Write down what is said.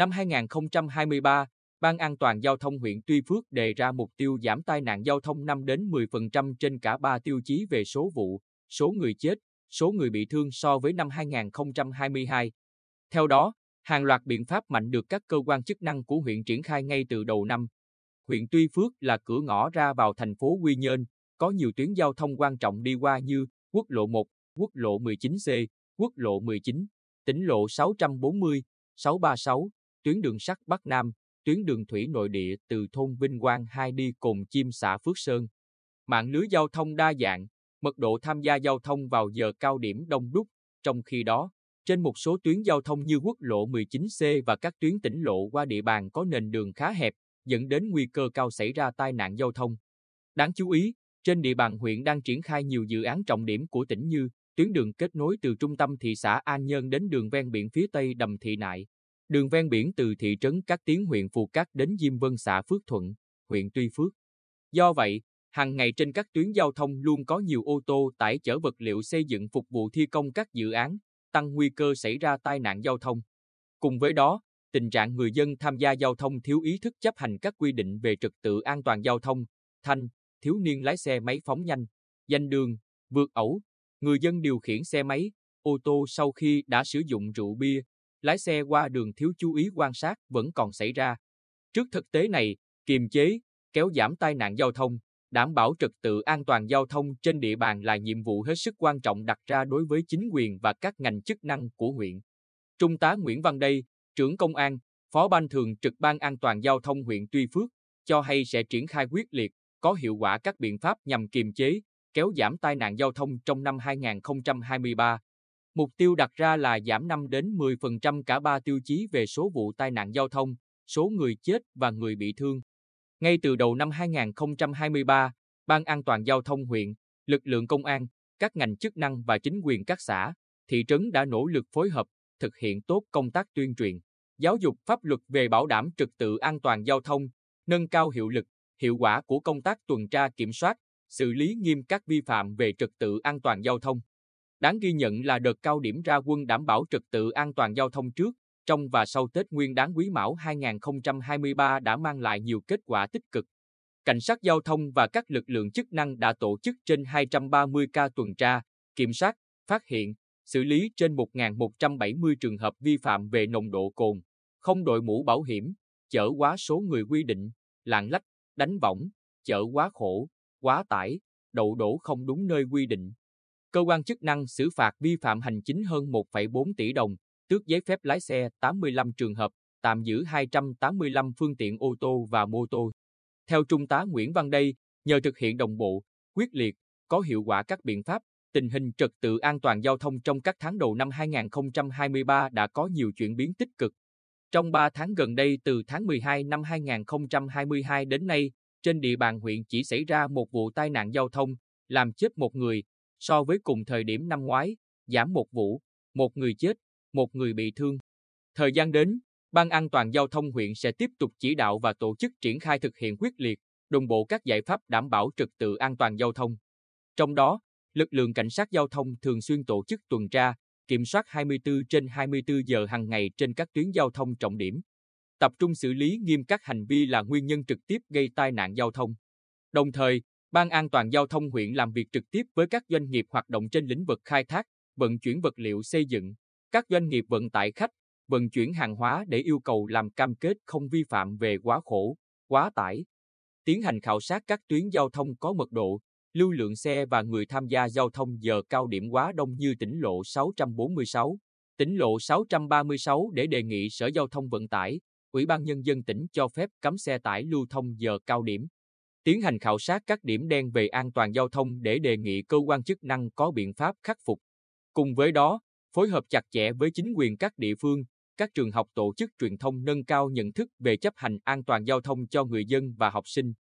Năm 2023, Ban An toàn giao thông huyện Tuy Phước đề ra mục tiêu giảm tai nạn giao thông 5 đến 10% trên cả 3 tiêu chí về số vụ, số người chết, số người bị thương so với năm 2022. Theo đó, hàng loạt biện pháp mạnh được các cơ quan chức năng của huyện triển khai ngay từ đầu năm. Huyện Tuy Phước là cửa ngõ ra vào thành phố Quy Nhơn, có nhiều tuyến giao thông quan trọng đi qua như quốc lộ 1, quốc lộ 19C, quốc lộ 19, tỉnh lộ 640, 636, tuyến đường sắt Bắc Nam, tuyến đường thủy nội địa từ thôn Vinh Quang 2 đi Cồn Chim xã Phước Sơn. Mạng lưới giao thông đa dạng, mật độ tham gia giao thông vào giờ cao điểm đông đúc, trong khi đó, trên một số tuyến giao thông như quốc lộ 19C và các tuyến tỉnh lộ qua địa bàn có nền đường khá hẹp, dẫn đến nguy cơ cao xảy ra tai nạn giao thông. Đáng chú ý, trên địa bàn huyện đang triển khai nhiều dự án trọng điểm của tỉnh như tuyến đường kết nối từ trung tâm thị xã An Nhơn đến đường ven biển phía tây Đầm Thị Nại, đường ven biển từ thị trấn Cát Tiến huyện Phù Cát đến Diêm Vân xã Phước Thuận, huyện Tuy Phước. Do vậy, hàng ngày trên các tuyến giao thông luôn có nhiều ô tô tải chở vật liệu xây dựng phục vụ thi công các dự án, tăng nguy cơ xảy ra tai nạn giao thông. Cùng với đó, tình trạng người dân tham gia giao thông thiếu ý thức chấp hành các quy định về trật tự an toàn giao thông, thanh, thiếu niên lái xe máy phóng nhanh, danh đường, vượt ẩu, người dân điều khiển xe máy, ô tô sau khi đã sử dụng rượu bia, lái xe qua đường thiếu chú ý quan sát vẫn còn xảy ra. Trước thực tế này, kiềm chế, kéo giảm tai nạn giao thông, đảm bảo trật tự an toàn giao thông trên địa bàn là nhiệm vụ hết sức quan trọng đặt ra đối với chính quyền và các ngành chức năng của huyện. Trung tá Nguyễn Văn Đây, trưởng công an, phó ban thường trực ban an toàn giao thông huyện Tuy Phước, cho hay sẽ triển khai quyết liệt, có hiệu quả các biện pháp nhằm kiềm chế, kéo giảm tai nạn giao thông trong năm 2023. Mục tiêu đặt ra là giảm 5 đến 10% cả ba tiêu chí về số vụ tai nạn giao thông, số người chết và người bị thương. Ngay từ đầu năm 2023, Ban an toàn giao thông huyện, lực lượng công an, các ngành chức năng và chính quyền các xã, thị trấn đã nỗ lực phối hợp, thực hiện tốt công tác tuyên truyền, giáo dục pháp luật về bảo đảm trật tự an toàn giao thông, nâng cao hiệu lực, hiệu quả của công tác tuần tra kiểm soát, xử lý nghiêm các vi phạm về trật tự an toàn giao thông. Đáng ghi nhận là đợt cao điểm ra quân đảm bảo trật tự an toàn giao thông trước, trong và sau Tết Nguyên đán Quý Mão 2023 đã mang lại nhiều kết quả tích cực. Cảnh sát giao thông và các lực lượng chức năng đã tổ chức trên 230 ca tuần tra, kiểm soát, phát hiện, xử lý trên 1.170 trường hợp vi phạm về nồng độ cồn, không đội mũ bảo hiểm, chở quá số người quy định, lạng lách, đánh võng, chở quá khổ, quá tải, đậu đổ không đúng nơi quy định. Cơ quan chức năng xử phạt vi phạm hành chính hơn 1,4 tỷ đồng, tước giấy phép lái xe 85 trường hợp, tạm giữ 285 phương tiện ô tô và mô tô. Theo Trung tá Nguyễn Văn Đây, nhờ thực hiện đồng bộ, quyết liệt, có hiệu quả các biện pháp, tình hình trật tự an toàn giao thông trong các tháng đầu năm 2023 đã có nhiều chuyển biến tích cực. Trong 3 tháng gần đây từ tháng 12 năm 2022 đến nay, trên địa bàn huyện chỉ xảy ra một vụ tai nạn giao thông, làm chết một người, so với cùng thời điểm năm ngoái, giảm một vụ, một người chết, một người bị thương. Thời gian đến, Ban an toàn giao thông huyện sẽ tiếp tục chỉ đạo và tổ chức triển khai thực hiện quyết liệt, đồng bộ các giải pháp đảm bảo trật tự an toàn giao thông. Trong đó, lực lượng cảnh sát giao thông thường xuyên tổ chức tuần tra, kiểm soát 24 trên 24 giờ hàng ngày trên các tuyến giao thông trọng điểm. Tập trung xử lý nghiêm các hành vi là nguyên nhân trực tiếp gây tai nạn giao thông. Đồng thời, Ban an toàn giao thông huyện làm việc trực tiếp với các doanh nghiệp hoạt động trên lĩnh vực khai thác, vận chuyển vật liệu xây dựng, các doanh nghiệp vận tải khách, vận chuyển hàng hóa để yêu cầu làm cam kết không vi phạm về quá khổ, quá tải. Tiến hành khảo sát các tuyến giao thông có mật độ, lưu lượng xe và người tham gia giao thông giờ cao điểm quá đông như tỉnh lộ 646, tỉnh lộ 636 để đề nghị Sở Giao thông Vận tải, Ủy ban Nhân dân tỉnh cho phép cấm xe tải lưu thông giờ cao điểm. Tiến hành khảo sát các điểm đen về an toàn giao thông để đề nghị cơ quan chức năng có biện pháp khắc phục. Cùng với đó, phối hợp chặt chẽ với chính quyền các địa phương, các trường học tổ chức truyền thông nâng cao nhận thức về chấp hành an toàn giao thông cho người dân và học sinh.